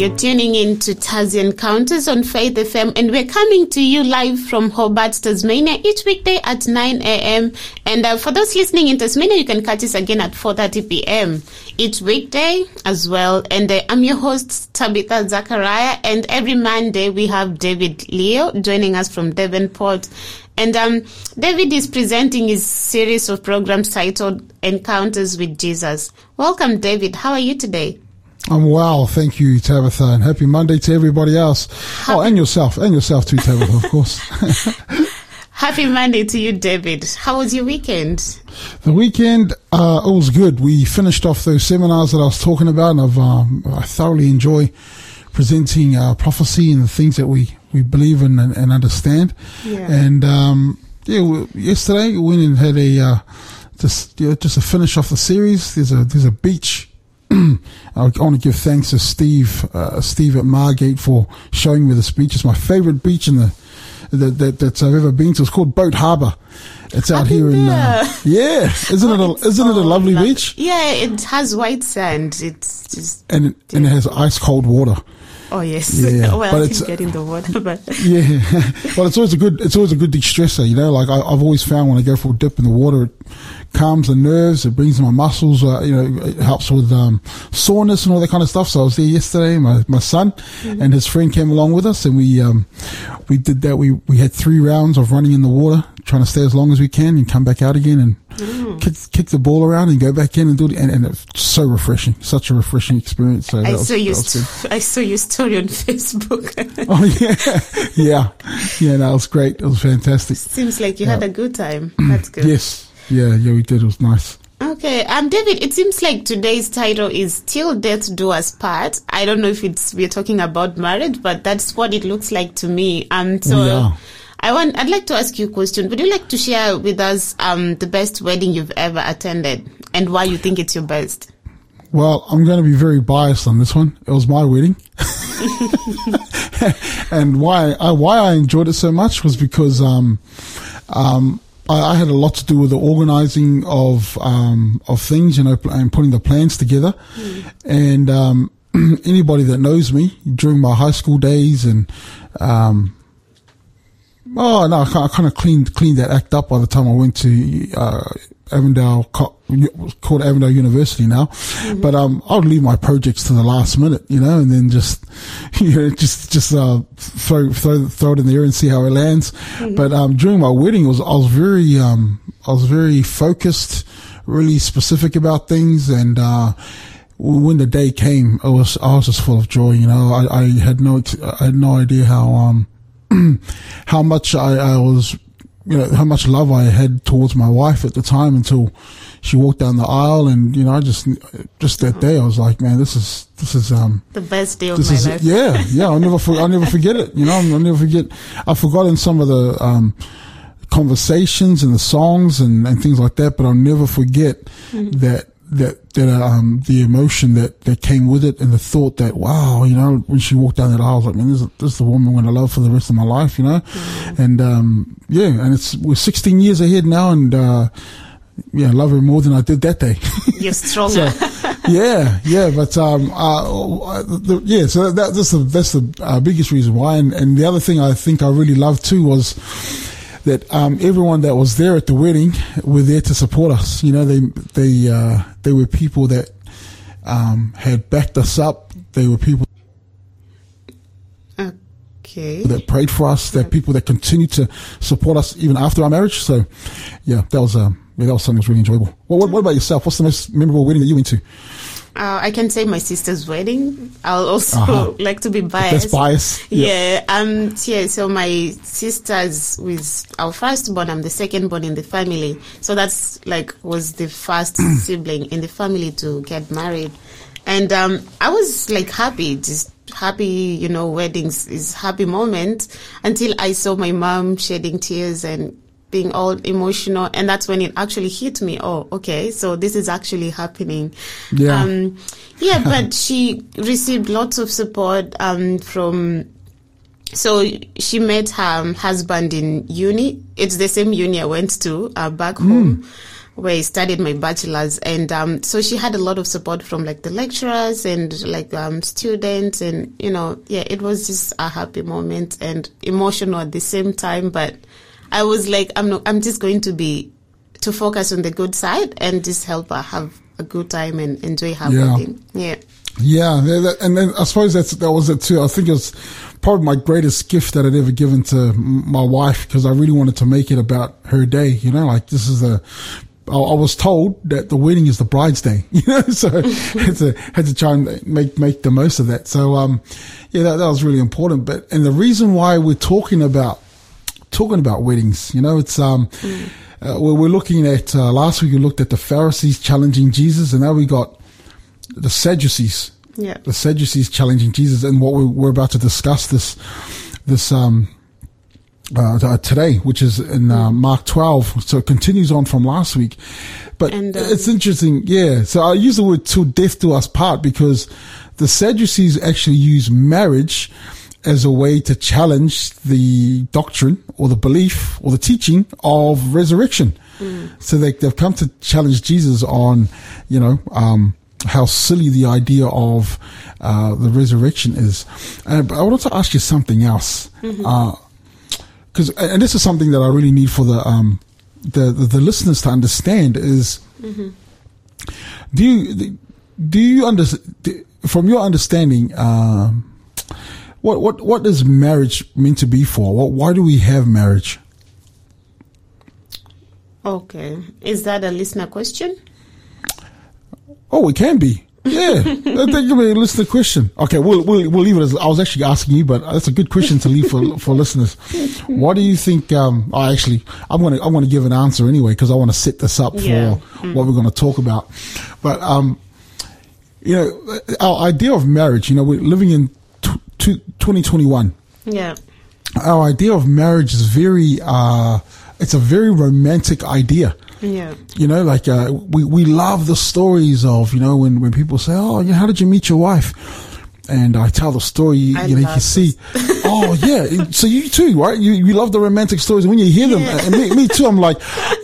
You're tuning in to Tassie Encounters on Faith FM, and we're coming to you live from Hobart, Tasmania, each weekday at 9 a.m. And uh, for those listening in Tasmania, you can catch us again at 4:30 p.m. each weekday as well. And uh, I'm your host Tabitha Zachariah, and every Monday we have David Leo joining us from Devonport. And um, David is presenting his series of programs titled Encounters with Jesus. Welcome, David. How are you today? I'm well, thank you, Tabitha, and happy Monday to everybody else. Happy oh, and yourself, and yourself too, Tabitha, of course. happy Monday to you, David. How was your weekend? The weekend, uh, it was good. We finished off those seminars that I was talking about, and I've, um, I thoroughly enjoy presenting uh, prophecy and the things that we, we believe in and, and understand. Yeah. And um, yeah, we, yesterday we went and had a uh, just yeah, just a finish off the series. There's a there's a beach I want to give thanks to Steve, uh, Steve at Margate for showing me this beach. It's my favourite beach in the that, that, that I've ever been to. It's called Boat Harbour. It's out here in uh, yeah, isn't it? A, isn't it a lovely beach? Yeah, it has white sand. It's just and it, and it has ice cold water. Oh yes, yeah. well, but I it's, get in the water, but yeah. well, it's always a good. It's always a good de-stressor. You know, like I, have always found when I go for a dip in the water, it calms the nerves. It brings my muscles. Uh, you know, it helps with um, soreness and all that kind of stuff. So I was there yesterday. My my son mm-hmm. and his friend came along with us, and we um, we did that. We we had three rounds of running in the water, trying to stay as long as we can, and come back out again, and mm. kick kick the ball around and go back in and do it. And, and it's so refreshing, such a refreshing experience. So I was, saw you. St- I saw your story on Facebook. oh yeah, yeah, yeah. That was great. It was fantastic. Seems like you had a good time. That's good. yes. Yeah, yeah, we did. It was nice. Okay, um, David, it seems like today's title is "Till Death Do Us Part." I don't know if it's we're talking about marriage, but that's what it looks like to me. Um, so yeah. I want, I'd like to ask you a question. Would you like to share with us um the best wedding you've ever attended and why you think it's your best? Well, I'm going to be very biased on this one. It was my wedding, and why I why I enjoyed it so much was because um um I, I, had a lot to do with the organising of um, of things, you know, and putting the plans together. Mm. And um, anybody that knows me during my high school days, and um, oh no, I, I kind of cleaned cleaned that act up by the time I went to uh, Avondale, called Avondale University now. Mm-hmm. But, um, I would leave my projects to the last minute, you know, and then just, you know, just, just, uh, throw, throw, throw it in the air and see how it lands. Mm-hmm. But, um, during my wedding was, I was very, um, I was very focused, really specific about things and, uh, when the day came, I was, I was just full of joy, you know, I, I had no, I had no idea how, um, how much I, I was you know, how much love I had towards my wife at the time until she walked down the aisle and, you know, I just, just that day I was like, man, this is, this is, um, the best day of my is, life. Yeah. Yeah. I'll never, for, I'll never forget it. You know, I'll never forget. I've forgotten some of the, um, conversations and the songs and, and things like that, but I'll never forget mm-hmm. that that that um the emotion that that came with it and the thought that wow you know when she walked down that aisle I was like man this is, this is the woman I'm going to love for the rest of my life you know? Mm-hmm. and um yeah and it's we're 16 years ahead now and uh yeah I love her more than I did that day. You're stronger. So, yeah yeah but um uh the, yeah so that, that's the that's the uh, biggest reason why. And and the other thing I think I really loved too was that um, everyone that was there at the wedding were there to support us. You know, they they uh, they were people that um, had backed us up. They were people. Okay. That prayed for us. That people that continued to support us even after our marriage. So, yeah, that was um, yeah, that was something that was really enjoyable. Well, what, what about yourself? What's the most memorable wedding that you went to? Uh, I can say my sister's wedding. I'll also uh-huh. like to be biased. That's bias. Yeah. yeah. Um. Yeah. So my sister's was our first born. I'm the second born in the family. So that's like was the first sibling in the family to get married, and um, I was like happy, just happy. You know, weddings is happy moment until I saw my mom shedding tears and being all emotional and that's when it actually hit me oh okay so this is actually happening. Yeah. Um, yeah but she received lots of support um, from so she met her husband in uni. It's the same uni i went to uh, back home where I studied my bachelor's, and um, so she had a lot of support from like the lecturers and like um, students, and you know, yeah, it was just a happy moment and emotional at the same time. But I was like, I'm not, I'm just going to be to focus on the good side and just help her have a good time and enjoy her Yeah. wedding. Yeah. Yeah, and then I suppose that's that was it too. I think it was probably my greatest gift that I'd ever given to my wife because I really wanted to make it about her day. You know, like this is a I, was told that the wedding is the bride's day, you know, so had to had to try and make make the most of that. So, um, yeah, that, that was really important. But and the reason why we're talking about talking about weddings. You know, it's um, uh, we're, we're looking at uh, last week we looked at the Pharisees challenging Jesus, and now we got the Sadducees. Yeah. The Sadducees challenging Jesus, and what we, we're about to discuss this this um uh, today, which is in uh, Mark 12. So it continues on from last week. But And, um, it's interesting. Yeah. So I use the word till death do us part because the Sadducees actually use marriage as a way to challenge the doctrine or the belief or the teaching of resurrection. So they, they've come to challenge Jesus on, you know, um, how silly the idea of uh, the resurrection is. Uh, but I wanted to ask you something else. Uh, because and this is something that I really need for the um the the, the listeners to understand is do you do you under from your understanding um what what what is marriage mean to be for? What why do we have marriage? Okay. Is that a listener question? oh it can be. Yeah. I think you may listen to question. Okay we'll, we'll we'll leave it as I was actually asking you but that's a good question to leave for for listeners. What do you think um oh, actually I'm gonna I'm gonna give an answer anyway because I want to set this up for Yeah. what we're going to talk about. But um you know our idea of marriage you know we're living in t- t- 2021 Yeah. our idea of marriage is very uh it's a very romantic idea Yeah. you know, like uh, we we love the stories of you know when when people say, "Oh, you know, how did you meet your wife?" And I tell the story, you, I you know, you can see, oh yeah, so you too, right? You you love the romantic stories. When you hear them, Yeah. and me, me too, I'm like,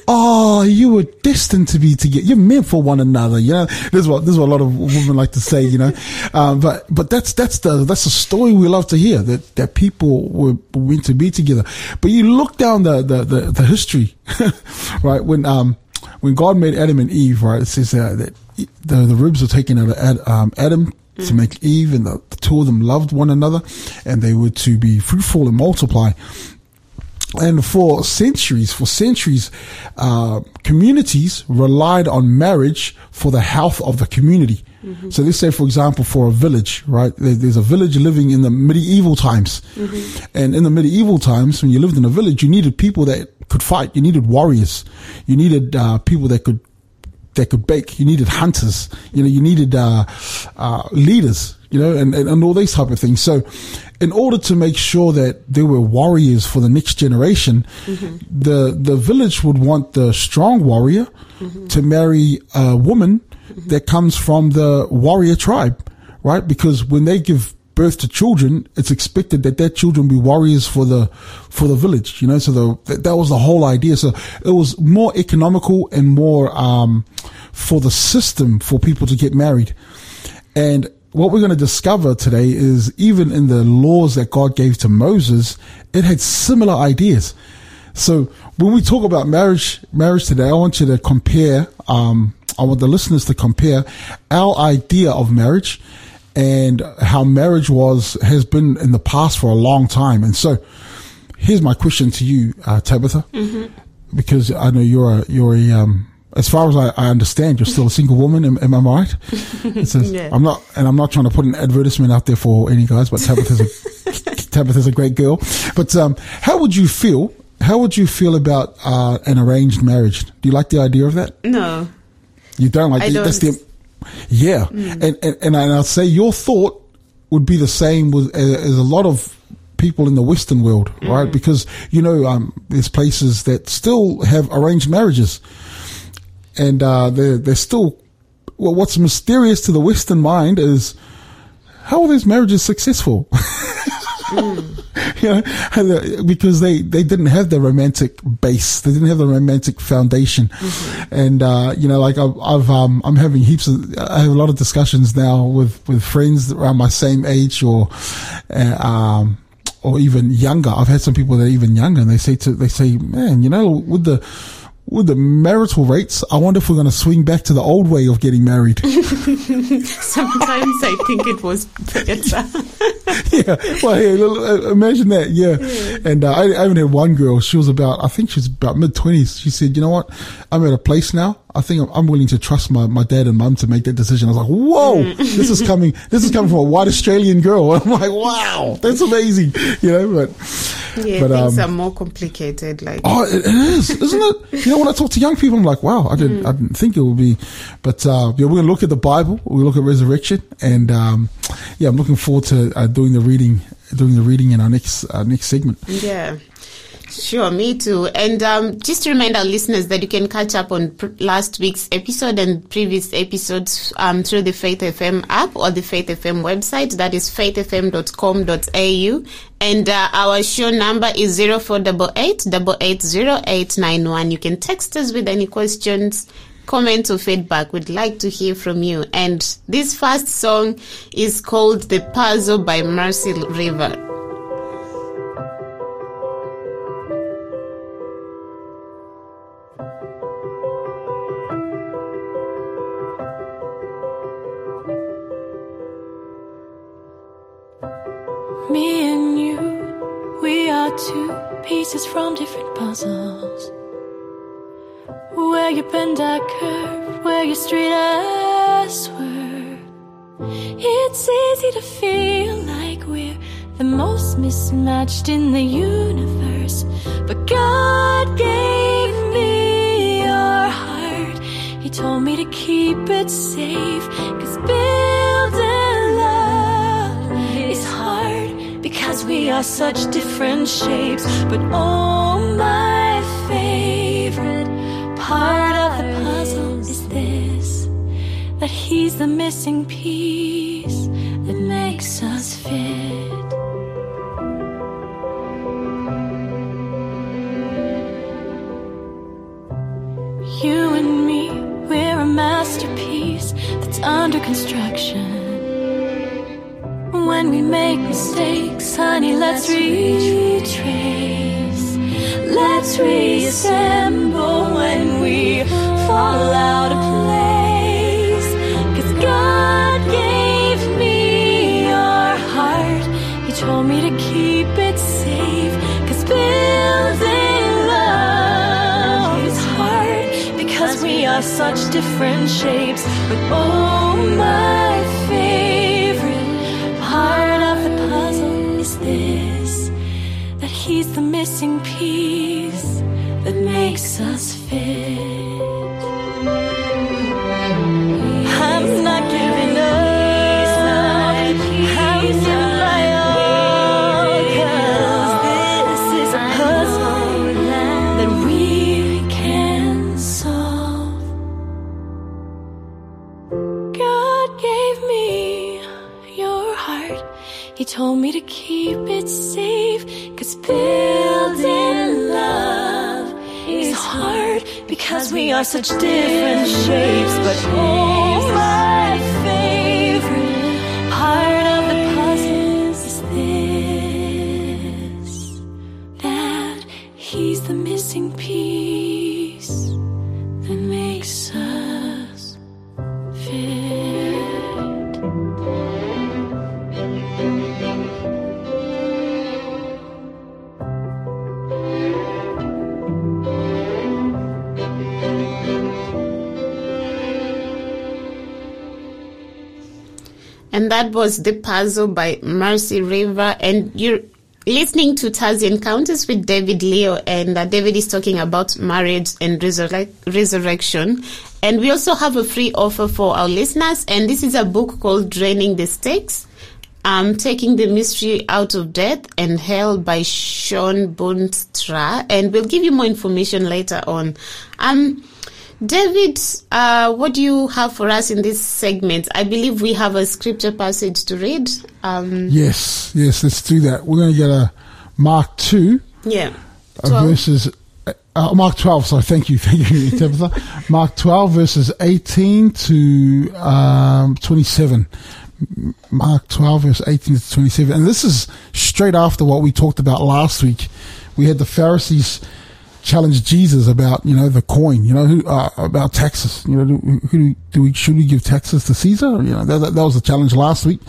oh, you were destined to be together. You're meant for one another. You know, this is what this is what a lot of women like to say. You know, um, but but that's that's the that's the story we love to hear that that people were meant to be together. But you look down the the the, the history, right? When um when God made Adam and Eve, right? It says uh, that the the ribs were taken out of Ad, to make Eve, and the, the two of them loved one another, and they were to be fruitful and multiply. And for centuries, for centuries, uh, communities relied on marriage for the health of the community. So let's say, for example, for a village, right? There's a village living in the medieval times. And in the medieval times, when you lived in a village, you needed people that could fight. You needed warriors. You needed, uh, people that could that could bake. You needed hunters. You know, you needed uh, uh, leaders. You know, and, and and all these type of things. So, in order to make sure that there were warriors for the next generation, the the village would want the strong warrior to marry a woman that comes from the warrior tribe, right? Because when they give birth to children, it's expected that their children be warriors for the for the village. You know, so the that, that was the whole idea. So it was more economical and more um, for the system for people to get married. And what we're going to discover today is even in the laws that God gave to Moses, it had similar ideas. So when we talk about marriage, marriage today, I want you to compare. Um, I want the listeners to compare our idea of marriage and how marriage was has been in the past for a long time. And so, here's my question to you, uh, Tabitha, because I know you're a you're a um, as far as I, I understand, you're still a single woman. Am, am I right? Says, Yeah. I'm not, and I'm not trying to put an advertisement out there for any guys, but Tabitha's a Tabitha's a great girl. But um, how would you feel? How would you feel about uh, an arranged marriage? Do you like the idea of that? No. You don't like I the, that's don't. the yeah, and, and and I'll say your thought would be the same with as, as a lot of people in the Western world, right? Because you know, um, there's places that still have arranged marriages, and uh, they're they're still. Well, what's mysterious to the Western mind is how are these marriages successful? you know, because they, they didn't have the romantic base. They didn't have the romantic foundation. Mm-hmm. And, uh, you know, like I've, I've, um, I'm having heaps of, I have a lot of discussions now with, with friends around my same age or, uh, um, or even younger. I've had some people that are even younger and they say to, they say, man, you know, with the, with the marital rates, I wonder if we're going to swing back to the old way of getting married. Sometimes I think it was better. yeah, well, hey, imagine that. Yeah, yeah. and uh, I, I even had one girl. She was about, I think she was about mid twenties. She said, "You know what? I'm at a place now. I think I'm, I'm, willing to trust my, my dad and mum to make that decision." I was like, "Whoa, mm. this is coming. This is coming from a white Australian girl." I'm like, "Wow, that's amazing." You know, but yeah, but, things um, are more complicated. Like, oh, it, it is, isn't it? you know, when I talk to young people, I'm like, wow, I didn't, mm. I didn't think it would be. But uh, yeah, we're gonna look at the Bible. We look at resurrection, and um, yeah, I'm looking forward to uh, doing the reading, doing the reading in our next uh, next segment. Yeah. Sure, me too. And um, just to remind our listeners that you can catch up on pr- last week's episode and previous episodes um, through the Faith FM app or the Faith FM website. That is faithfm.com.au. And uh, our show number is 0488 You can text us with any questions, comments, or feedback. We'd like to hear from you. And this first song is called The Puzzle by Mercy River. Pieces from different puzzles. Where you bend, I curve. Where you straight, I swerve. It's easy to feel like we're the most mismatched in the universe. But God gave me your heart. He told me to keep it safe. Cause we are such different shapes. But oh, my favorite part of the puzzle is this that he's the missing piece that makes us such different shapes. But oh my favorite part of the puzzle is this that he's the missing piece that makes us are such different shapes. But And that was The Puzzle by Mercy River. And you're listening to Tassie Encounters with David Leo. And uh, David is talking about marriage and resurrection. And we also have a free offer for our listeners. And this is a book called Draining the Styx. Um, Taking the Mystery Out of Death and Hell by Shawn Boonstra. And we'll give you more information later on. Um, David, uh, what do you have for us in this segment? I believe we have a scripture passage to read. Um, yes, yes, let's do that. We're going to get a, Mark 2, Yeah. uh, 12. verses uh, Mark 12, sorry, thank you, thank you, Tabitha. Mark 12, verses 18 to um, 27. Mark 12, verse 18 to 27. And this is straight after what we talked about last week. We had the Pharisees challenge Jesus about, you know, the coin, you know, who, uh, about taxes. You know, do, who do we, should we give taxes to Caesar? You know, that, that, was the challenge last week.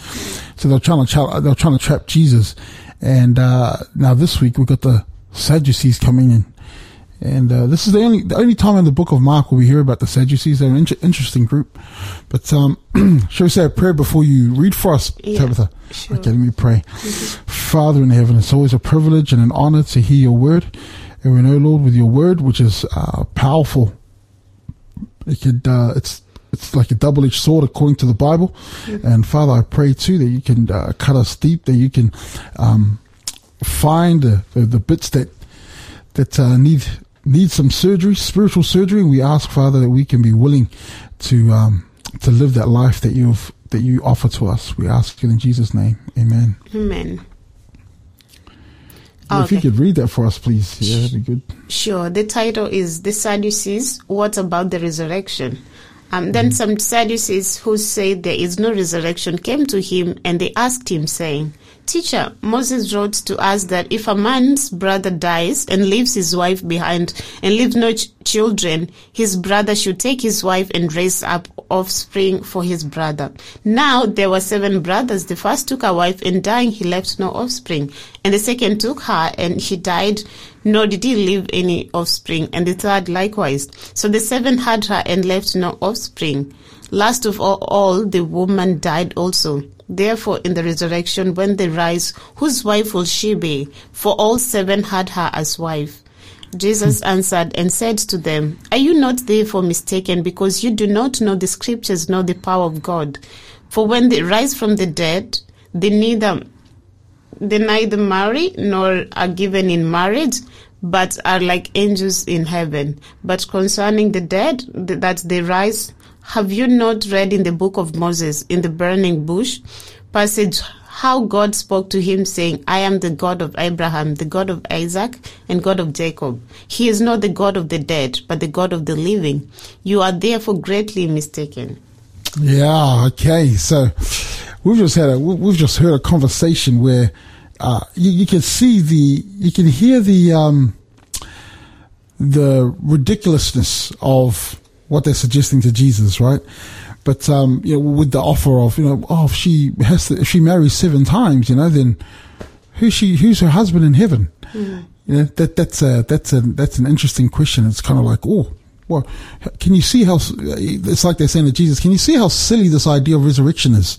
So they're trying to, they're trying to trap Jesus. And, uh, now this week we've got the Sadducees coming in. And uh, this is the only the only time in the book of Mark where we hear about the Sadducees. They're an inter- interesting group. But um, shall we say a prayer before you read for us, Yeah, Tabitha? sure. Okay, let me pray. Father in heaven, it's always a privilege and an honor to hear your word. And we know, Lord, with your word, which is uh, powerful, it could uh, it's it's like a double-edged sword according to the Bible. And Father, I pray too that you can uh, cut us deep, that you can um, find the, the, the bits that that uh, need need some surgery, spiritual surgery. We ask, Father, that we can be willing to um, to live that life that you've that you offer to us. We ask it in Jesus' name, Amen. Amen. If you could read that for us, please, yeah, that'd be good. Sure. The title is The Sadducees. What about the resurrection? Um, then some Sadducees who say there is no resurrection came to him and they asked him, saying, Teacher, Moses wrote to us that if a man's brother dies and leaves his wife behind and leaves no ch- children, his brother should take his wife and raise up offspring for his brother. Now there were seven brothers. The first took a wife and dying he left no offspring. And the second took her and she died, nor did he leave any offspring. And the third likewise. So the seven had her and left no offspring. Last of all, all the woman died also. Therefore, in the resurrection, when they rise, whose wife will she be? For all seven had her as wife. Jesus answered and said to them, Are you not therefore mistaken because you do not know the scriptures nor the power of God? For when they rise from the dead, they neither they neither marry nor are given in marriage, but are like angels in heaven. But concerning the dead, th- that they rise, have you not read in the book of Moses, in the burning bush, passage how God spoke to him, saying, I am the God of Abraham, the God of Isaac, and God of Jacob. He is not the God of the dead, but the God of the living. You are therefore greatly mistaken. Yeah, okay. So we've just had a we- we've just heard a conversation where uh, you, you can see the you can hear the um, the ridiculousness of what they're suggesting to Jesus, right? But um, you know, with the offer of you know, oh, if she has to, if she marries seven times, you know, then who's she? Who's her husband in heaven? You know, that that's a that's a that's an interesting question. It's kind of like, oh, well, can you see how it's like they're saying to Jesus? Can you see how silly this idea of resurrection is?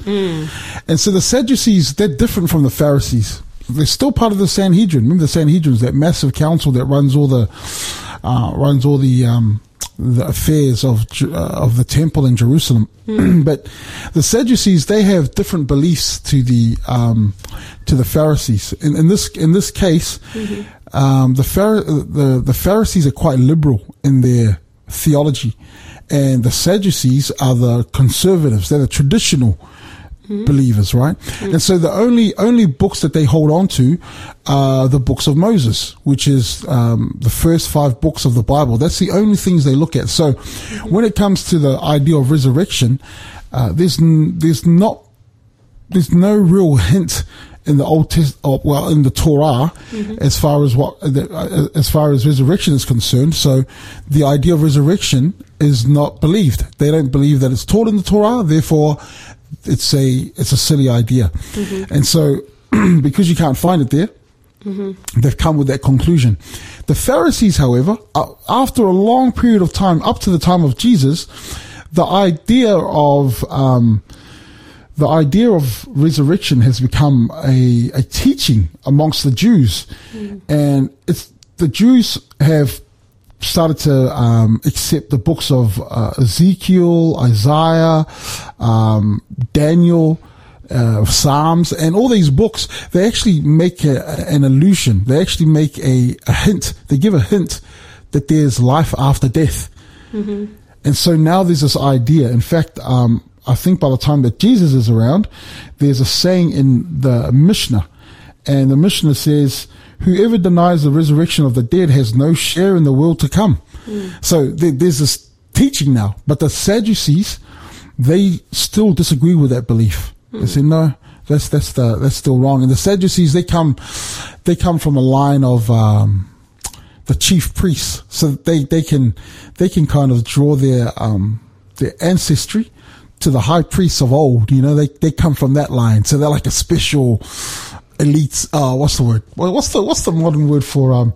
And so the Sadducees they're different from the Pharisees. They're still part of the Sanhedrin. Remember the Sanhedrin is that massive council that runs all the uh, runs all the um, the affairs of uh, of the temple in Jerusalem. but the Sadducees they have different beliefs to the um, to the Pharisees. In, in this in this case, um, the, Phar- the the Pharisees are quite liberal in their theology, and the Sadducees are the conservatives. They're the traditional believers, right? And so the only only books that they hold on to are the books of Moses, which is um, the first five books of the Bible. That's the only things they look at. So when it comes to the idea of resurrection, uh, there's n- there's not there's no real hint in the Old Test, or, well, in the Torah, as far as what, uh, as far as resurrection is concerned. So, the idea of resurrection is not believed. They don't believe that it's taught in the Torah. Therefore, it's a it's a silly idea. Mm-hmm. And so, because you can't find it there, mm-hmm. they've come with that conclusion. The Pharisees, however, after a long period of time, up to the time of Jesus, the idea of um, the idea of resurrection has become a, a teaching amongst the Jews, mm-hmm. and it's the Jews have started to um, accept the books of uh, Ezekiel, Isaiah, um, Daniel. Uh, Psalms and all these books, they actually make a, an allusion. They actually make a, a hint. They give a hint that there's life after death. And so now there's this idea. In fact, um, I think by the time that Jesus is around, there's a saying in the Mishnah, And the Mishnah says, whoever denies the resurrection of the dead has no share in the world to come. So there, there's this teaching now, but the Sadducees, they still disagree with that belief. They say, no, that's, that's the, that's still wrong. And the Sadducees, they come, they come from a line of, um, the chief priests. So they, they can, they can kind of draw their, um, their ancestry to the high priests of old. You know, they, they come from that line. So they're like a special elite, uh, what's the word? What's the, what's the modern word for, um,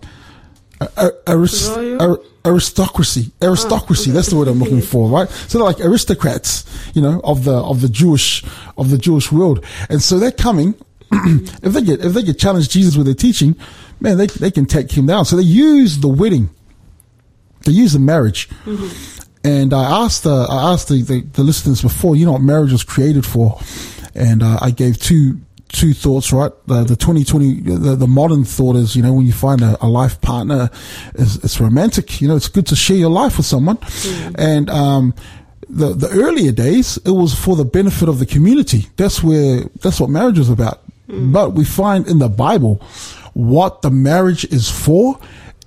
a- a- aris- Royal? ar- aristocracy. Aristocracy. That's the word I'm looking for, right? So they're like aristocrats, you know, of the, of the Jewish, of the Jewish world. And so they're coming, if they get, if they get challenge Jesus with their teaching, man, they, they can take him down. So they use the wedding. They use the marriage. And I asked, uh, I asked the, the, the listeners before, you know what marriage was created for? And, uh, I gave two, two thoughts, right? The, the 2020, the, the modern thought is, you know, when you find a, a life partner, it's, it's romantic. You know, it's good to share your life with someone. Mm. And, um, the, the earlier days, it was for the benefit of the community. That's where, that's what marriage was about. Mm. But we find in the Bible, what the marriage is for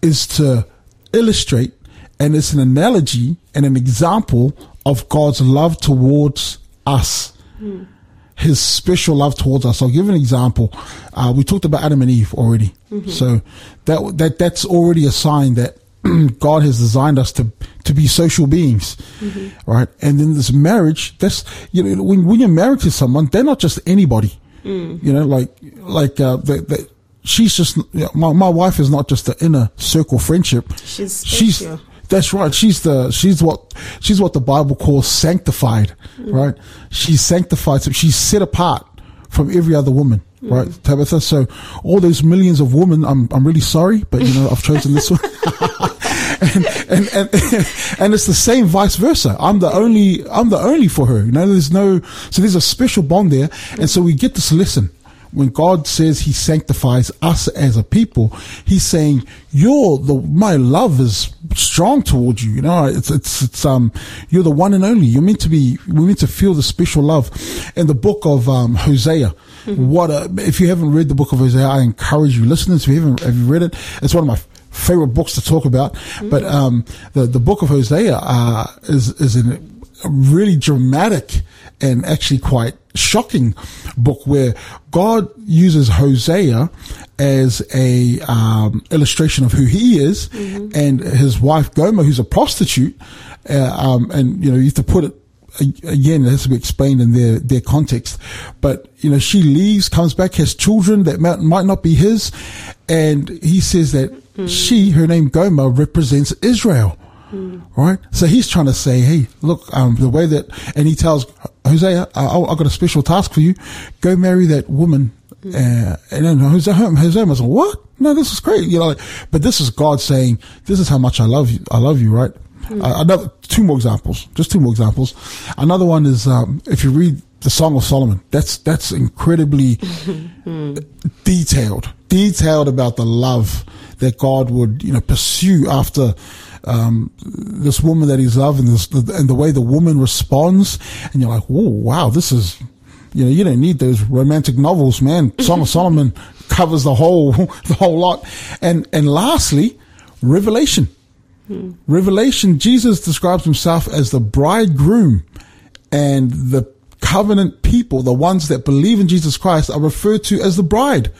is to illustrate and it's an analogy and an example of God's love towards us. Mm. His special love towards us. I'll give an example. Uh, we talked about Adam and Eve already. So that, that, that's already a sign that God has designed us to, to be social beings. Right. And then this marriage, that's, you know, when, when you're married to someone, they're not just anybody. You know, like, like, uh, the, the, she's just, you know, my, my wife is not just the inner circle friendship. She's she's, special. That's right. She's the, she's what, she's what the Bible calls sanctified, mm. right? She's sanctified. So she's set apart from every other woman, mm. right? Tabitha. So all those millions of women, I'm, I'm really sorry, but you know, I've chosen this one. and, and, and, and it's the same vice versa. I'm the only, I'm the only for her. You know, there's no, so there's a special bond there. And so we get this lesson. When God says he sanctifies us as a people, he's saying, you're the, my love is strong towards you. You know, it's, it's, it's, um, you're the one and only. You're meant to be, we're meant to feel the special love. In the book of, um, Hosea, what a, if you haven't read the book of Hosea, I encourage you, listeners, if you haven't, have you read it? It's one of my favorite books to talk about. But um, the the book of Hosea uh, is is an, a really dramatic and actually quite shocking book where God uses Hosea as a um, illustration of who he is, and his wife Gomer, who's a prostitute, uh, um, and you know you have to put it again, it has to be explained in their, their context. But, you know, she leaves, comes back, has children that might, might not be his. And he says that she, her name Gomer, represents Israel. Right? So he's trying to say, hey, look, um, the way that, and he tells Hosea, I, I- I've got a special task for you. Go marry that woman. Uh, and then Hosea, Hosea was like, what? No, this is great. You know, like, but this is God saying, this is how much I love you. I love you, right? Uh, another two more examples, just two more examples. Another one is um, if you read the Song of Solomon. That's that's incredibly detailed, detailed about the love that God would you know pursue after um, this woman that he's loving, this and the way the woman responds, and you're like, whoa, wow, this is. You know, you don't need those romantic novels, man. Song of Solomon covers the whole, the whole lot. And, and lastly, Revelation. Revelation, Jesus describes himself as the bridegroom and the covenant people, the ones that believe in Jesus Christ are referred to as the bride.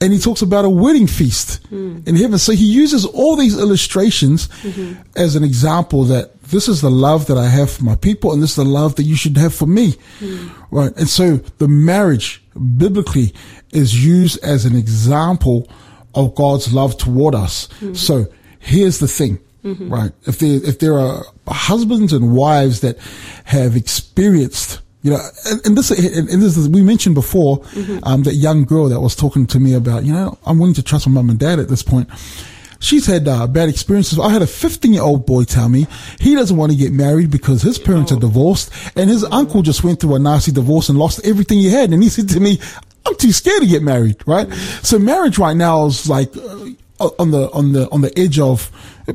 And he talks about a wedding feast hmm. in heaven. So he uses all these illustrations mm-hmm. as an example that this is the love that I have for my people and this is the love that you should have for me. Hmm. Right. And so the marriage biblically is used as an example of God's love toward us. Hmm. So here's the thing, mm-hmm. right? If there, if there are husbands and wives that have experienced, you know, and, and this, and, and this is, we mentioned before, um, that young girl that was talking to me about, you know, I'm willing to trust my mom and dad at this point. She's had uh, bad experiences. I had a 15 year old boy tell me he doesn't want to get married because his parents are divorced and his uncle just went through a nasty divorce and lost everything he had. And he said to me, I'm too scared to get married, right? So marriage right now is like, uh, on the on the on the edge of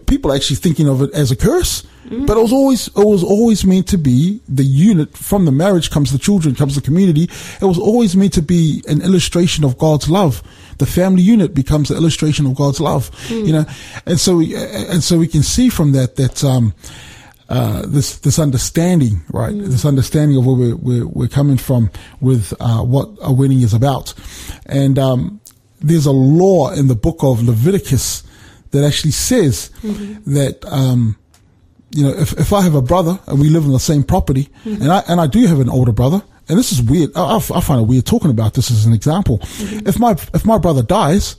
people actually thinking of it as a curse. But it was always it was always meant to be the unit from the marriage comes the children comes the community. It was always meant to be an illustration of God's love. The family unit becomes the illustration of God's love, you know, and so we, and so we can see from that that um, uh, this this understanding, right? This understanding of where we're, we're, we're coming from with uh, what a wedding is about, and um, there's a law in the book of Leviticus that actually says mm-hmm. that um, you know if, if I have a brother and we live on the same property, mm-hmm. and I and I do have an older brother. And this is weird. I find it weird talking about this as an example. Mm-hmm. If my if my brother dies,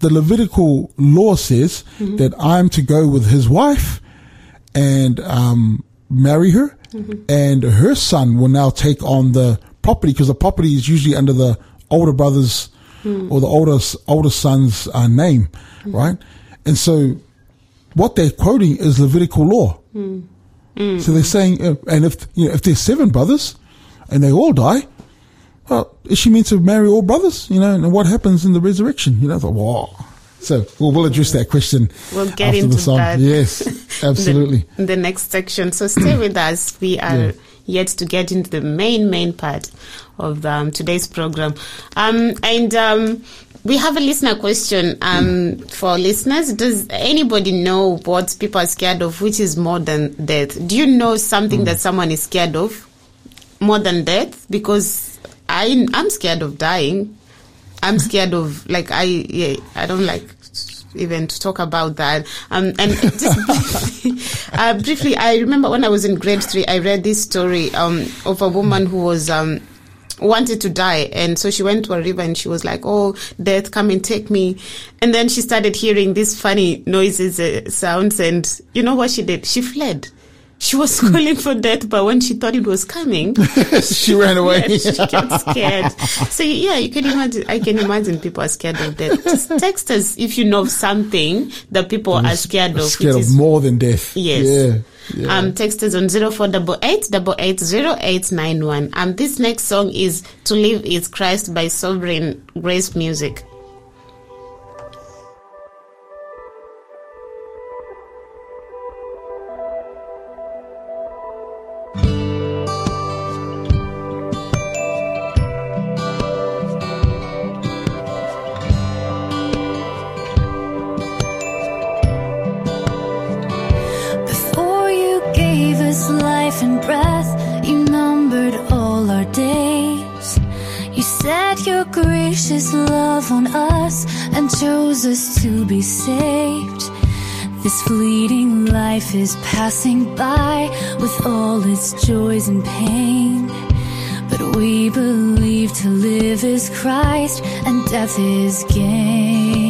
the Levitical law says that I'm to go with his wife and um, marry her, and her son will now take on the property because the property is usually under the older brother's or the oldest older son's uh, name, right? And so, what they're quoting is Levitical law. So they're saying, uh, and if you know, if there's seven brothers and they all die, well, is she meant to marry all brothers? You know, and what happens in the resurrection? You know, the wow. So we'll, we'll address that question. We'll get after into the song. that. Yes, absolutely. the, the next section. So stay with us. We are Yeah. yet to get into the main, main part of um, today's program. Um, and um, we have a listener question um, for listeners. Does anybody know what people are scared of, which is more than death? Do you know something that someone is scared of more than death? Because I, I'm scared of dying. I'm scared of like I yeah I don't like even to talk about that. Um, and just briefly, uh, briefly, I remember when I was in grade three, I read this story um, of a woman who was um, wanted to die, and so she went to a river and she was like, "Oh, death, come and take me." And then she started hearing these funny noises, uh, sounds, and you know what she did? She fled. She was calling for death, but when she thought it was coming, she ran away. yeah, she got scared. So yeah, you can imagine. I can imagine people are scared of death. Just text us if you know something that people are scared of. Scared of more than death. Yes. Yeah. Yeah. Um, text us on zero four double eight double eight zero eight nine one. Um, this next song is "To Live Is Christ" by Sovereign Grace Music. Life is passing by with all its joys and pain. But we believe to live is Christ and death is gain.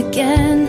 Again,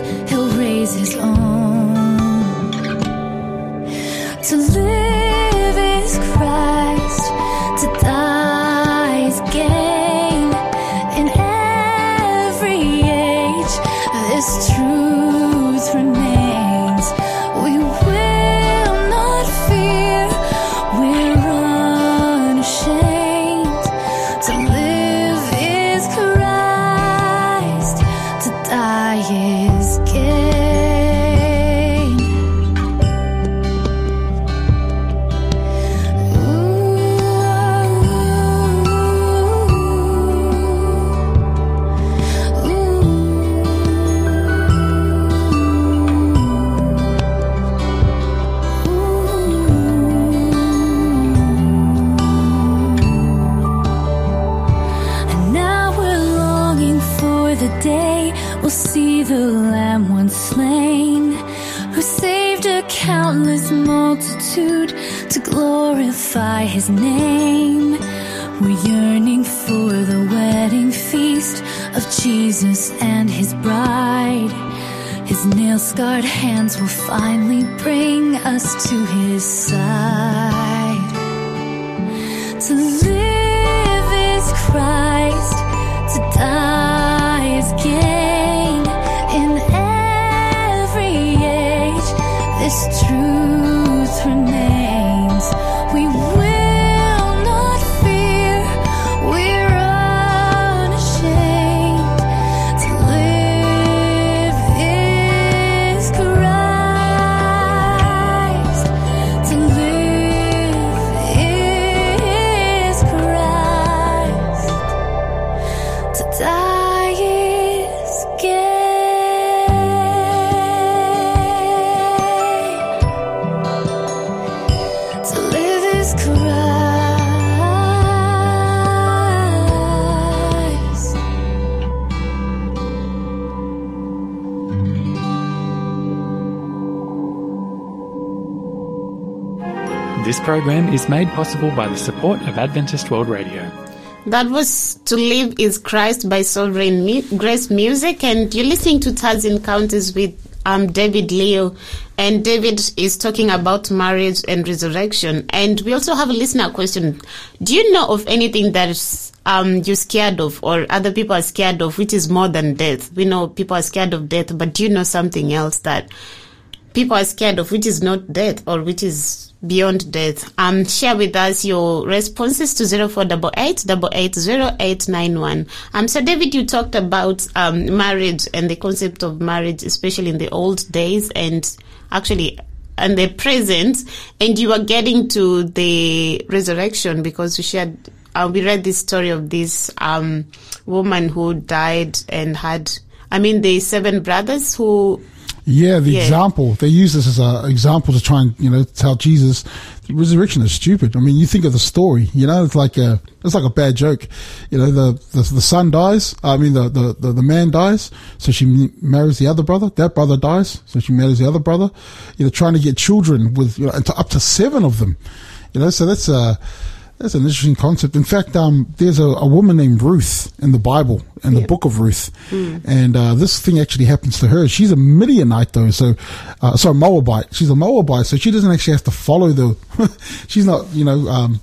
program is made possible by the support of Adventist World Radio. That was To Live is Christ by Sovereign Mu- Grace Music, and you're listening to Tassie Encounters with um, David Leo. And David is talking about marriage and resurrection. And we also have a listener question. Do you know of anything that um, you're scared of or other people are scared of, which is more than death? We know people are scared of death, but do you know something else that people are scared of, which is not death or which is beyond death. Um, share with us your responses to 0488 880891. Um, so David, you talked about, um, marriage and the concept of marriage, especially in the old days and actually and the present, and you are getting to the resurrection because we shared, uh, we read this story of this, um, woman who died and had, I mean, the seven brothers who Yeah, the Yeah. example they use this as an example to try and you know tell Jesus resurrection is stupid. I mean, you think of the story, you know, it's like a it's like a bad joke. You know, the the, the son dies. I mean, the, the the the man dies, so she marries the other brother. That brother dies, so she marries the other brother. You know, trying to get children with you know, up to seven of them. You know, so that's a that's an interesting concept. In fact, um, there's a, a woman named Ruth in the Bible, in the book of Ruth, and uh, this thing actually happens to her. She's a Midianite though, so uh, sorry, Moabite. She's a Moabite, so she doesn't actually have to follow the. she's not, you know, um,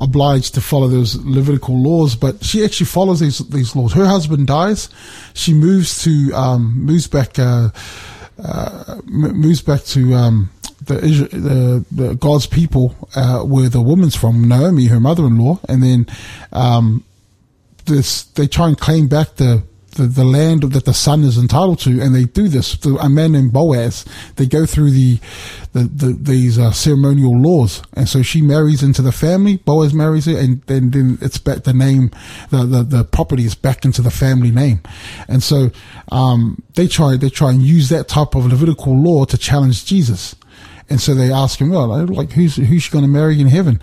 obliged to follow those Levitical laws, but she actually follows these these laws. Her husband dies, she moves to um, moves back. Uh, uh, moves back to um, the, the the God's people, uh, where the woman's from, Naomi, her mother-in-law, and then um, this they try and claim back the. The, the land that the son is entitled to, and they do this. A man named Boaz, they go through the, the, the these uh, ceremonial laws, and so she marries into the family. Boaz marries her, and then, then it's back the name, the, the the property is back into the family name, and so um, they try they try and use that type of Levitical law to challenge Jesus. And so they ask him, well, uh, like, who's, who's she going to marry in heaven?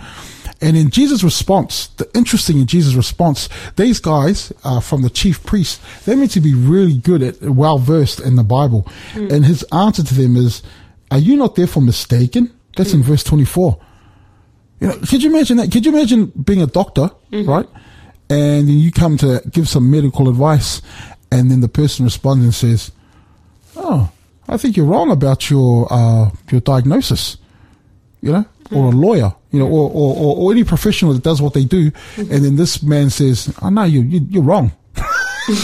And in Jesus' response, the interesting in Jesus' response, these guys uh, from the chief priests, they're meant to be really good at, well versed in the Bible. Hmm. And his answer to them is, are you not therefore mistaken? That's in hmm. verse 24. You know, could you imagine that? Could you imagine being a doctor, hmm. right? And then you come to give some medical advice and then the person responds and says, oh, I think you're wrong about your uh, your diagnosis, you know, or a hmm. lawyer, you know, or, hmm. or, or, or any professional that does what they do, mm-hmm. and then this man says, "Oh no, you, you you're wrong."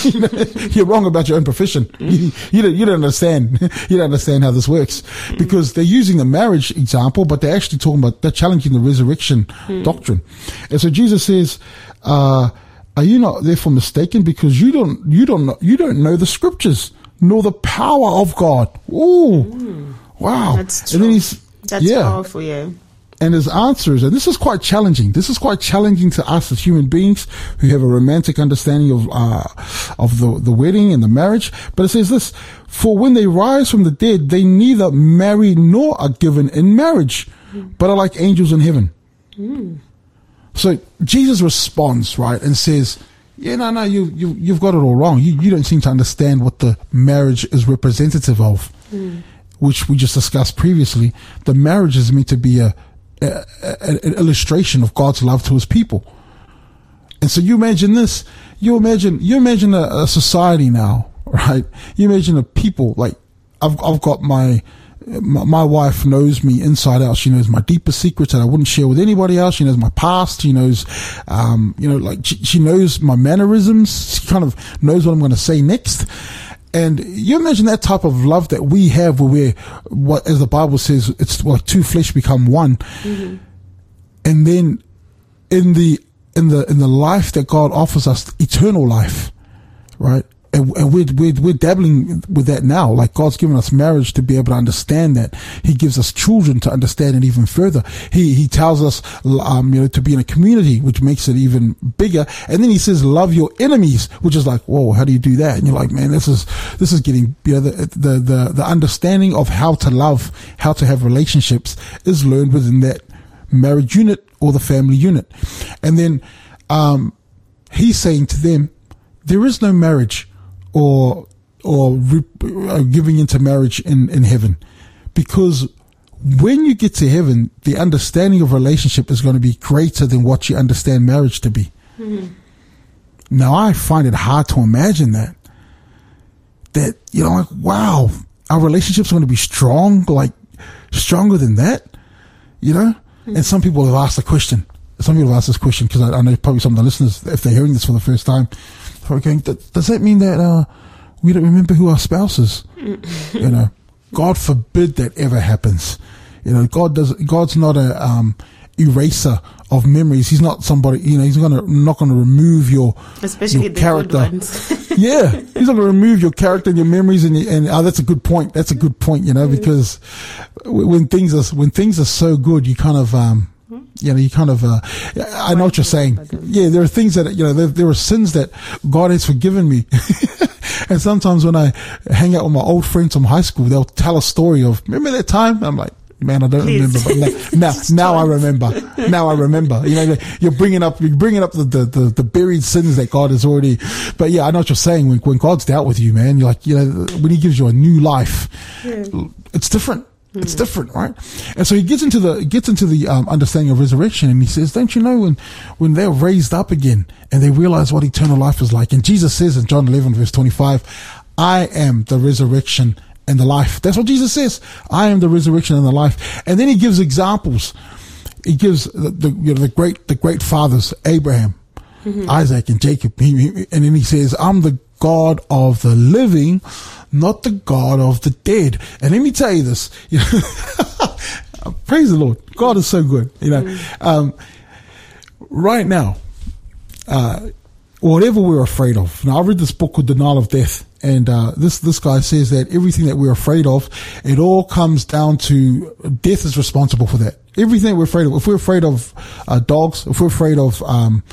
You know, you're wrong about your own profession. Hmm. You, you don't you don't understand. You don't understand how this works because they're using the marriage example, but they're actually talking about they're challenging the resurrection doctrine. And so Jesus says, uh, "Are you not therefore mistaken? Because you don't you don't know, you don't know the scriptures nor the power of God." Ooh, mm. wow! That's And then true. he's That's yeah, powerful, yeah. and his answers, and this is quite challenging. This is quite challenging to us as human beings who have a romantic understanding of uh, of the the wedding and the marriage. But it says this: For when they rise from the dead, they neither marry nor are given in marriage, mm. but are like angels in heaven. Mm. So Jesus responds right and says. Yeah, no, no, you, you, you've got it all wrong. You, you don't seem to understand what the marriage is representative of. Hmm. which we just discussed previously, the marriage is meant to be a, a, a an illustration of God's love to His people. And so you imagine this. You imagine you imagine a, a society now, right? You imagine a people like I've I've got my my, my wife knows me inside out. She knows my deepest secrets that I wouldn't share with anybody else. She knows my past. She knows, um, you know, like she, she knows my mannerisms. She kind of knows what I'm going to say next. And you imagine that type of love that we have where we're, what, as the Bible says, it's like two flesh become one. And then in the, in the, in the life that God offers us, eternal life, right? And, and we're, we're, we're dabbling with that now. Like God's given us marriage to be able to understand that. He gives us children to understand it even further. He, he tells us, um, you know, to be in a community, which makes it even bigger. And then he says, love your enemies, which is like, whoa, how do you do that? And you're like, man, this is, this is getting, you know, the, the, the, the understanding of how to love, how to have relationships is learned within that marriage unit or the family unit. And then, um, he's saying to them, there is no marriage or or re- uh, giving into marriage in in heaven. Because when you get to heaven the understanding of relationship is going to be greater than what you understand marriage to be. Now i find it hard to imagine that that you know like wow our relationships going to be strong like stronger than that you know? And some people have asked the question. Some people have asked this question because I, I know probably some of the listeners if they're hearing this for the first time probably going does that mean that uh we don't remember who our spouse is? You know god forbid that ever happens. You know god does god's not a um eraser of memories. He's not somebody you know he's gonna not gonna remove your Especially your the character. good ones. yeah, he's not going to remove your character and your memories, and and oh, that's a good point. That's a good point, you know, because when things are when things are so good, you kind of um, you know, you kind of uh, I know what you're saying. Yeah, there are things that you know, there, there are sins that God has forgiven me, and sometimes when I hang out with my old friends from high school, they'll tell a story of remember that time. I'm like. Man, I don't Please. remember, but now, now, now I remember. Now I remember. You know, you're bringing up, you're bringing up the, the, the, the buried sins that God has already. But yeah, I know what you're saying. When, when God's dealt with you, man, you're like, you know, when He gives you a new life, it's different. It's different, right? And so he gets into the gets into the um, understanding of resurrection, and he says, "Don't you know when when they're raised up again and they realize what eternal life is like?" And Jesus says in John 11 verse 25, "I am the resurrection and the life." That's what Jesus says. I am the resurrection and the life. And then he gives examples. He gives the, the you know the great the great fathers Abraham, Isaac, and Jacob. He, he- and then he says, "I'm the God of the living, not the God of the dead." And let me tell you this. You know, praise the Lord. God is so good. You know, um, right now, uh, whatever we're afraid of. Now, I read this book called Denial of Death, and uh, this this guy says that everything that we're afraid of, it all comes down to death is responsible for that. Everything that we're afraid of. If we're afraid of uh, dogs, if we're afraid of um,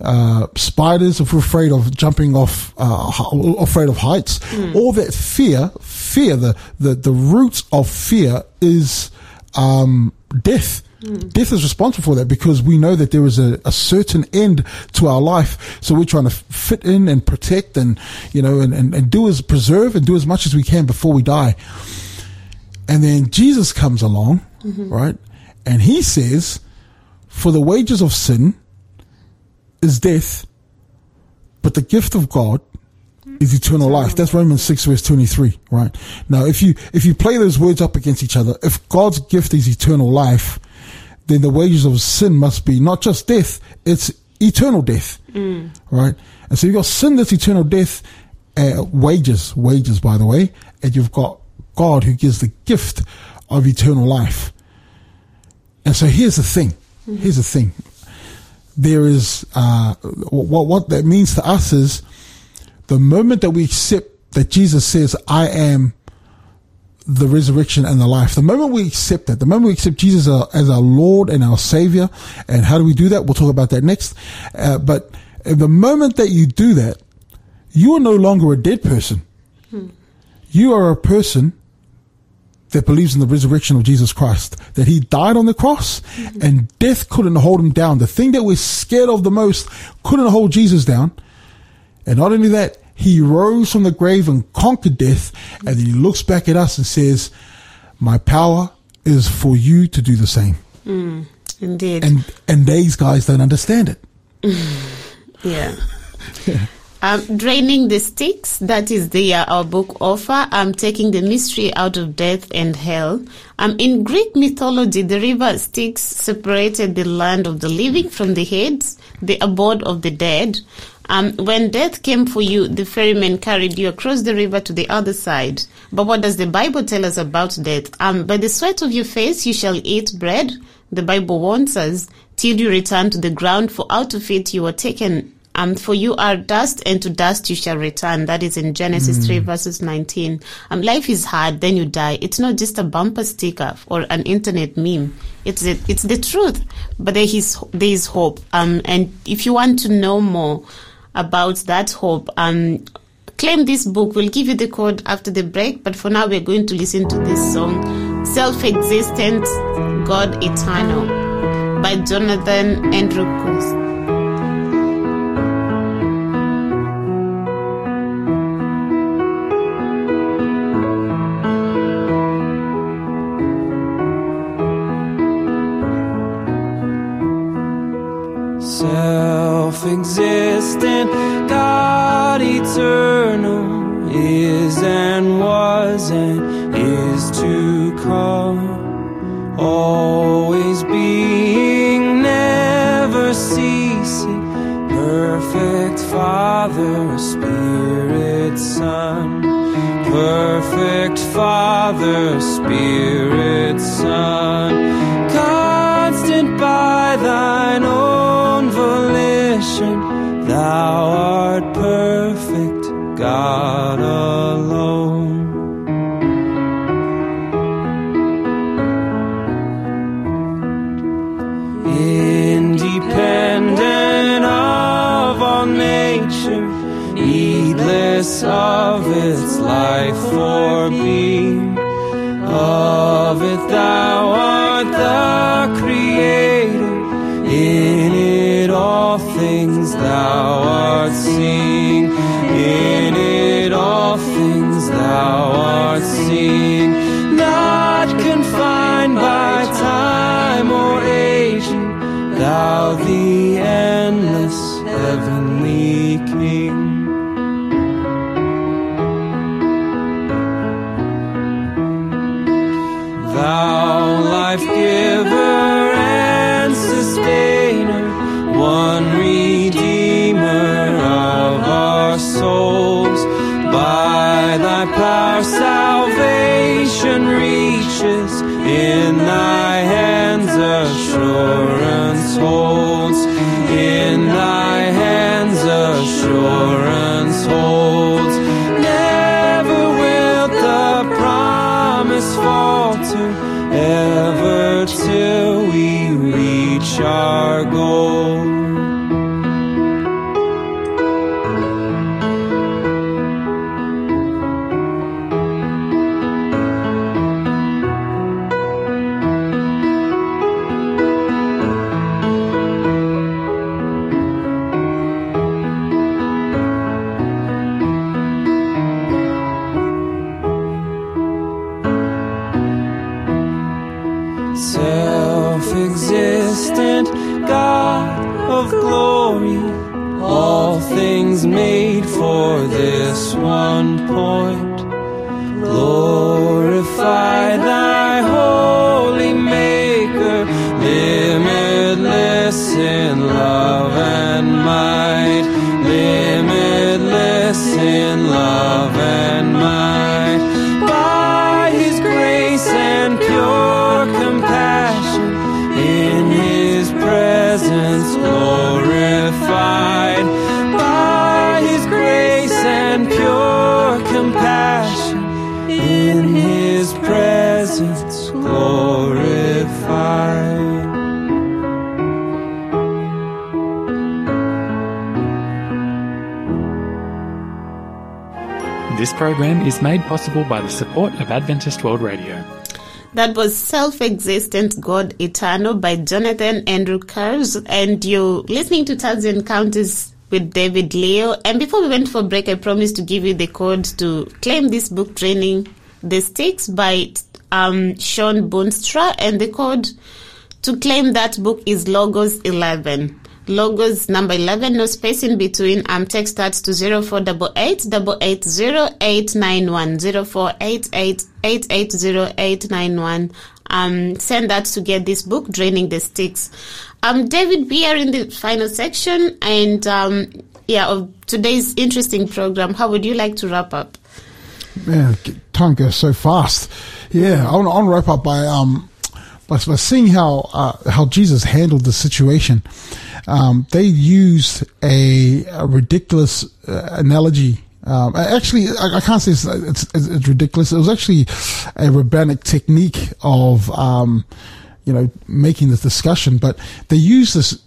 uh, spiders, if we're afraid of jumping off, uh, afraid of heights, all that fear, fear, the the the roots of fear is um, death. Death is responsible for that because we know that there is a, a certain end to our life. So we're trying to fit in and protect and, you know, and, and, and do as preserve and do as much as we can before we die. And then Jesus comes along, right? And he says, for the wages of sin is death, but the gift of God is eternal life. That's Romans 6 verse 23, right? Now, if you, if you play those words up against each other, if God's gift is eternal life, then the wages of sin must be not just death, it's eternal death, right? And so you've got sin that's eternal death, uh, wages, wages, by the way, and you've got God who gives the gift of eternal life. And so here's the thing. Here's the thing. There is, uh, what, what that means to us is the moment that we accept that Jesus says, I am the resurrection and the life. The moment we accept that, the moment we accept Jesus as our, Lord and our Savior, and how do we do that? We'll talk about that next. Uh, but the moment that you do that, you are no longer a dead person. You are a person that believes in the resurrection of Jesus Christ, that he died on the cross and death couldn't hold him down. The thing that we're scared of the most couldn't hold Jesus down. And not only that, he rose from the grave and conquered death. And then he looks back at us and says, My power is for you to do the same. Mm, indeed. And and these guys don't understand it. Yeah. Um, Draining the Styx, that is the uh, our book offer. I'm um, taking the mystery out of death and hell. Um, in Greek mythology, the river Styx separated the land of the living from the Hades, the abode of the dead. Um, when death came for you, the ferryman carried you across the river to the other side. But what does the Bible tell us about death? Um, by the sweat of your face you shall eat bread. The Bible warns us till you return to the ground, for out of it you were taken. Um, for you are dust, and to dust you shall return. That is in Genesis 3 verses 19. Um, life is hard, then you die. It's not just a bumper sticker or an internet meme. It's the, it's the truth. But there is, there is hope. Um, and if you want to know more about that hope, um, claim this book. We'll give you the code after the break. But for now, we're going to listen to this song, Self-Existent, God Eternal by Jonathan Andrew Coase. This program is made possible by the support of Adventist World Radio. That was Self-Existent God Eternal by Jonathan Andrew Curves. And you're listening to Tales and Encounters with David Leo. And before we went for break, I promised to give you the code to claim this book Draining, The Styx by um, Shawn Boonstra, and the code to claim that book is Logos 11. Logos number 11, no space in between. Um, text starts to 0488 880 0488 Um, send that to get this book, Draining the Styx. Um, David, we are in the final section and, um, yeah, of today's interesting program. How would you like to wrap up? Man, time goes so fast. Yeah, I want to wrap up by um by seeing how uh, how Jesus handled the situation. Um, they used a, a ridiculous uh, analogy. Um, actually, I, I can't say it's, it's, it's ridiculous. It was actually a rabbinic technique of um, you know making this discussion, but they used this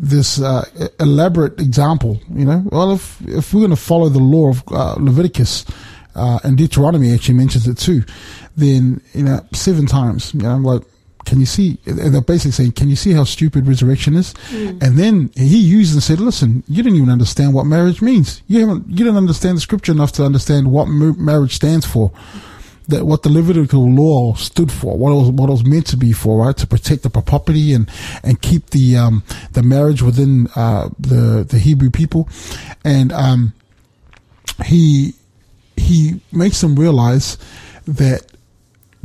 this uh, elaborate example. You know, well, if if we're going to follow the law of uh, Leviticus uh, and Deuteronomy, actually mentions it too, then you know seven times. You know, like can you see? And they're basically saying, can you see how stupid resurrection is? Mm. And then he used and said, listen, you didn't even understand what marriage means. You haven't, you didn't understand the scripture enough to understand what marriage stands for. That what the Levitical law stood for, what it was, what it was meant to be for, right? To protect the property and, and keep the, um, the marriage within, uh, the, the Hebrew people. And, um, he, he makes them realize that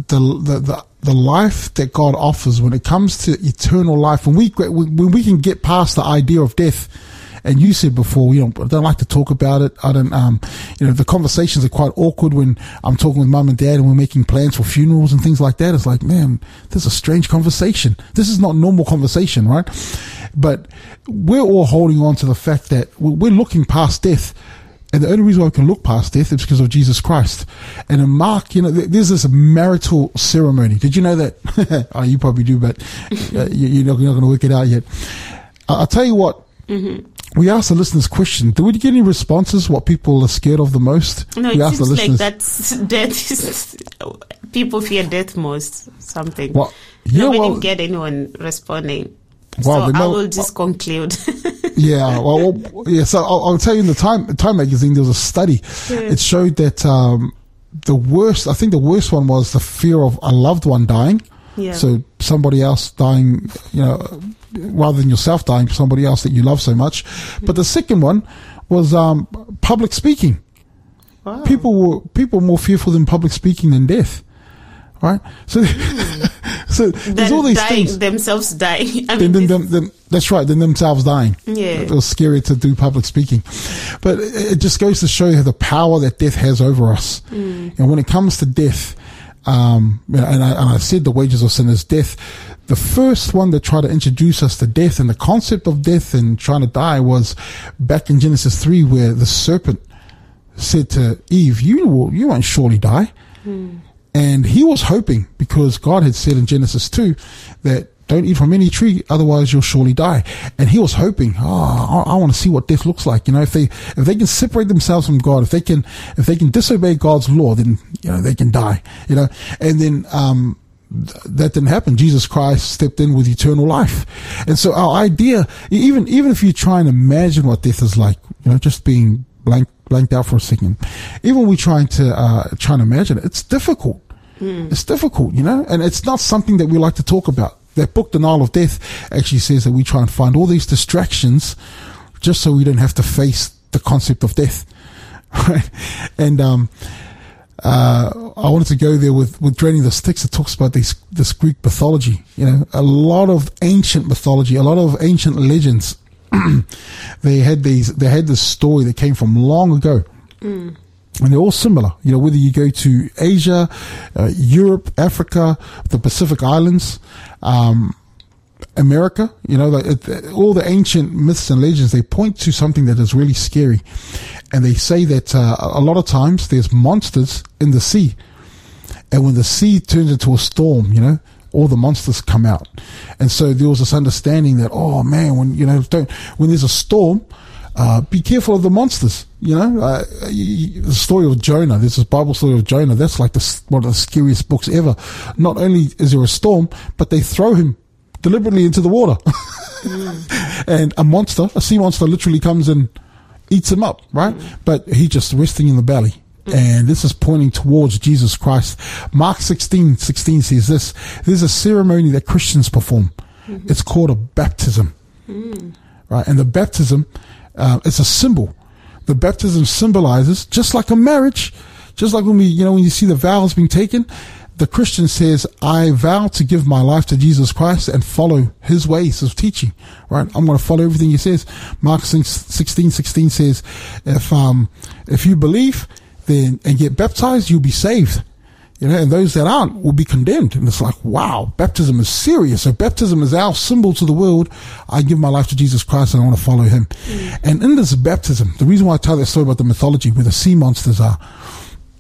the, the, the, the life that God offers when it comes to eternal life, when we, when we can get past the idea of death, and you said before, you know, I don't like to talk about it. I don't, um, you know, the conversations are quite awkward when I'm talking with mum and dad and we're making plans for funerals and things like that. It's like, man, this is a strange conversation. This is not normal conversation, right? But we're all holding on to the fact that we're looking past death. And the only reason why we can look past death is because of Jesus Christ. And in Mark, you know, there's this marital ceremony. Did you know that? oh, you probably do, but uh, you're not, going to work it out yet. I'll tell you what. Mm-hmm. We asked the listeners question. Did we get any responses? What people are scared of the most? No, we it seems like that's death is, people fear death most, something. Well, no, yeah, we well, didn't get anyone responding. Well, so I will just conclude. yeah, well, well, yeah. So I'll, I'll tell you in the Time Time magazine there was a study. It showed that um, the worst. I think the worst one was the fear of a loved one dying. Yeah. So somebody else dying, you know, rather than yourself dying, somebody else that you love so much. But the second one was um, public speaking. Wow. People were people were more fearful than public speaking than death. Right. So, so there's all these dying, things. themselves dying. I mean, then, this- them, them, that's right. Then themselves dying. Yeah. It was scary to do public speaking, but it it just goes to show you the power that death has over us. Mm. And when it comes to death, um, and I, and I said the wages of sin is death. The first one that tried to introduce us to death and the concept of death and trying to die was back in Genesis 3 where the serpent said to Eve, you will, you won't surely die. And he was hoping because God had said in Genesis 2 that don't eat from any tree, otherwise you'll surely die. And he was hoping, oh, I, I want to see what death looks like. You know, if they, if they can separate themselves from God, if they can, if they can disobey God's law, then, you know, they can die, you know, and then, um, th- that didn't happen. Jesus Christ stepped in with eternal life. And so our idea, even, even if you try and imagine what death is like, you know, just being blank, blanked out for a second, even we trying to, uh, trying to imagine it, it's difficult. It's difficult, you know, and it's not something that we like to talk about. That book, Denial of Death, actually says that we try and find all these distractions just so we don't have to face the concept of death. Right? And, um, uh, I wanted to go there with, with draining the Styx. It talks about this, this Greek mythology, you know, a lot of ancient mythology, a lot of ancient legends. they had these, they had this story that came from long ago. And they're all similar, you know, whether you go to Asia, uh, Europe, Africa, the Pacific Islands, um, America, you know, like it, all the ancient myths and legends, they point to something that is really scary. And they say that uh, a lot of times there's monsters in the sea. And when the sea turns into a storm, you know, all the monsters come out. And so there was this understanding that, oh man, when, you know, don't, when there's a storm, uh, be careful of the monsters. You know, uh, the story of Jonah. There's this Bible story of Jonah. That's like the, one of the scariest books ever. Not only is there a storm, but they throw him deliberately into the water, and a monster, a sea monster, literally comes and eats him up. Right, but he just resting in the belly. And this is pointing towards Jesus Christ. Mark 16, 16 says this. There's a ceremony that Christians perform. It's called a baptism. Right. And the baptism, uh, it's a symbol. The baptism symbolizes, just like a marriage, just like when we, you know, when you see the vows being taken, the Christian says, I vow to give my life to Jesus Christ and follow his ways of teaching, right? I'm going to follow everything he says. Mark 16, 16 says, if, um, if you believe then, and get baptized, you'll be saved. You know, and those that aren't will be condemned. And it's like, wow, baptism is serious. So baptism is our symbol to the world. I give my life to Jesus Christ and I want to follow him. Mm. And in this baptism, the reason why I tell that story about the mythology where the sea monsters are,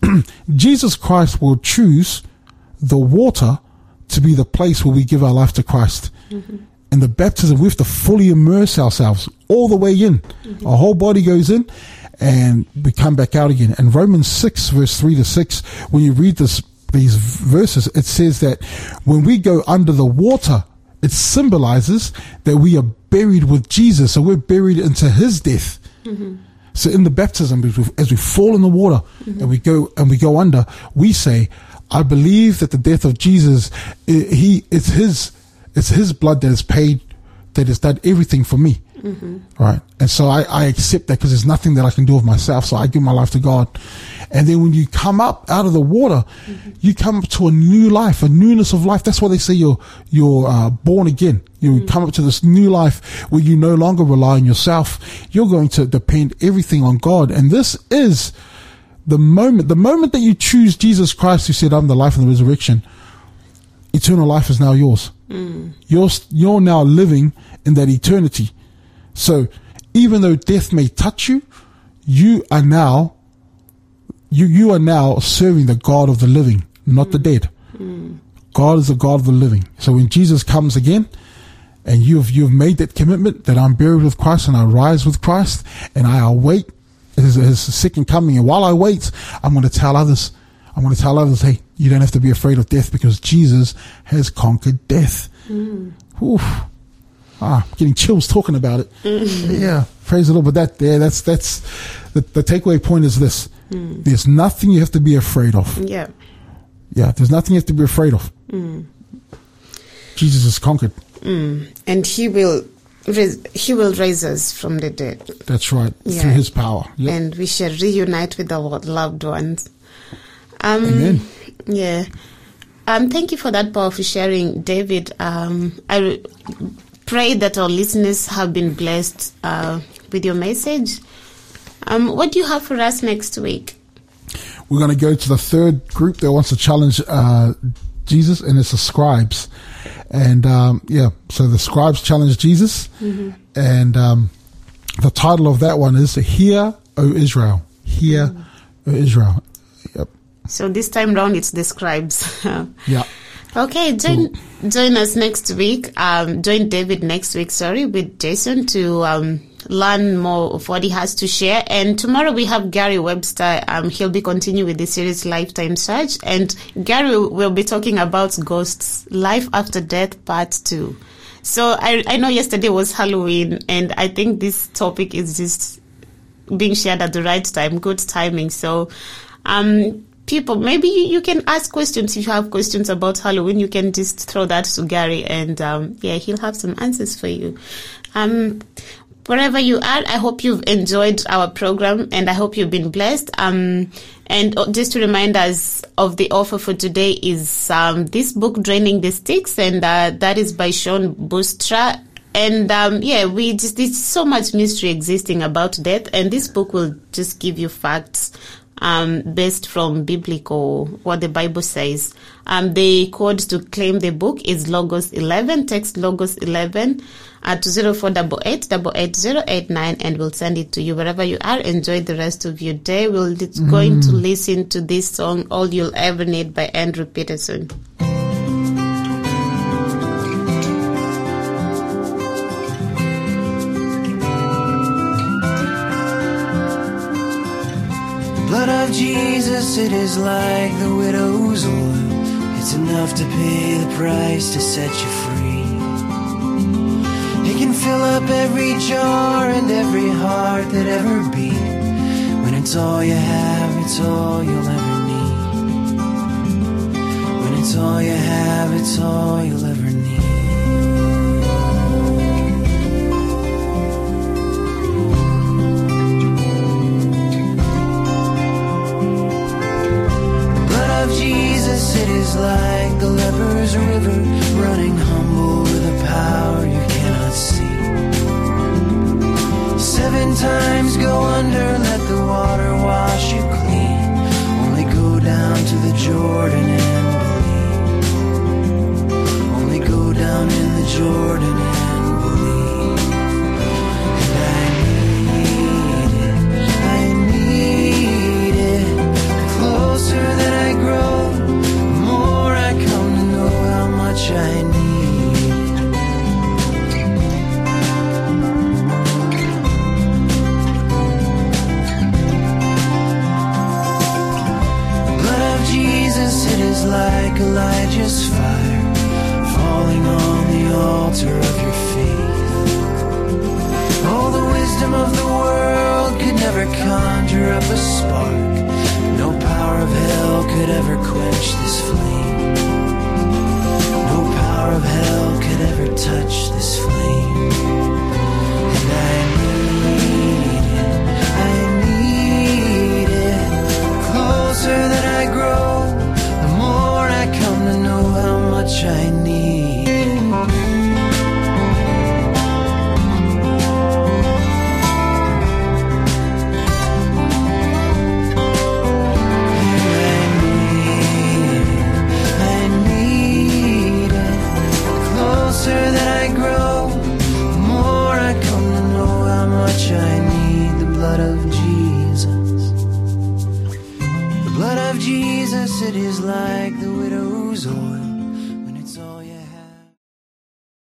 Jesus Christ will choose the water to be the place where we give our life to Christ. Mm-hmm. And the baptism, we have to fully immerse ourselves all the way in. Mm-hmm. Our whole body goes in and we come back out again. And Romans 6 verse 3 to 6, when you read this, these verses, it says that when we go under the water, it symbolizes that we are buried with Jesus. So we're buried into his death. Mm-hmm. So in the baptism, as we, fall in the water mm-hmm. and we go and we go under, we say, "I believe that the death of Jesus, he it's his, it's his blood that has paid, that has done everything for me." Mm-hmm. Right, and so I, I accept that because there's nothing that I can do of myself. So I give my life to God, and then when you come up out of the water, mm-hmm. you come up to a new life, a newness of life. That's why they say you're you're uh, born again. You mm-hmm. come up to this new life where you no longer rely on yourself. You're going to depend everything on God, and this is the moment. The moment that you choose Jesus Christ, who said, "I'm the life and the resurrection," eternal life is now yours. Mm. You're you're now living in that eternity. So even though death may touch you, you are now you you are now serving the God of the living, not the dead. God is the God of the living. So when Jesus comes again, and you've you've made that commitment that I'm buried with Christ and I rise with Christ and I await his, his second coming. And while I wait, I'm going to tell others. I'm going to tell others, hey, you don't have to be afraid of death because Jesus has conquered death. Mm. Oof. Ah, I'm getting chills talking about it. Yeah, praise the Lord. But that there, that's that's the, the takeaway point is this: there's nothing you have to be afraid of. Yeah. Yeah, there's nothing you have to be afraid of. Jesus has conquered. And he will rais- he will raise us from the dead. That's right. Yeah. Through His power. Yep. And we shall reunite with our loved ones. Um, Amen. Yeah. Um, thank you for that powerful sharing, David. Um, I pray that our listeners have been blessed uh, with your message. Um, what do you have for us next week? We're going to go to the third group that wants to challenge uh, Jesus, and it's the scribes. And um, yeah, so the scribes challenge Jesus, and um, the title of that one is "Hear, O Israel." Hear, O Israel. Yep. So this time round, it's the scribes. Yeah. Okay, join join us next week. Um, join David next week. Sorry, with Jason to um, learn more of what he has to share. And tomorrow we have Gary Webster. Um, he'll be continuing with the series Lifetime Search, and Gary will be talking about ghosts, life after death, part two. So I I know yesterday was Halloween, and I think this topic is just being shared at the right time, good timing. So, um, people, maybe you, can ask questions if you have questions about Halloween. You can just throw that to Gary, and um, yeah, he'll have some answers for you. Um, wherever you are, I hope you've enjoyed our program, and I hope you've been blessed. Um, and uh, just to remind us of the offer for today is um, this book, Draining the Styx, and uh, that is by Shawn Boonstra. And um, yeah, we just there's so much mystery existing about death, and this book will just give you facts um, based from biblical what the Bible says. Um, the code to claim the book is Logos eleven. Text Logos eleven at to zero four double eight double eight zero eight nine, and we'll send it to you wherever you are. Enjoy the rest of your day. We're going to listen to this song, "All You'll Ever Need" by Andrew Peterson. Jesus, it is like the widow's oil. It's enough to pay the price to set you free. It can fill up every jar and every heart that ever beat. When it's all you have, it's all you'll ever need. When it's all you have, it's all you'll ever need. Of Jesus, it is like the leper's river, running humble with a power you cannot see. Seven times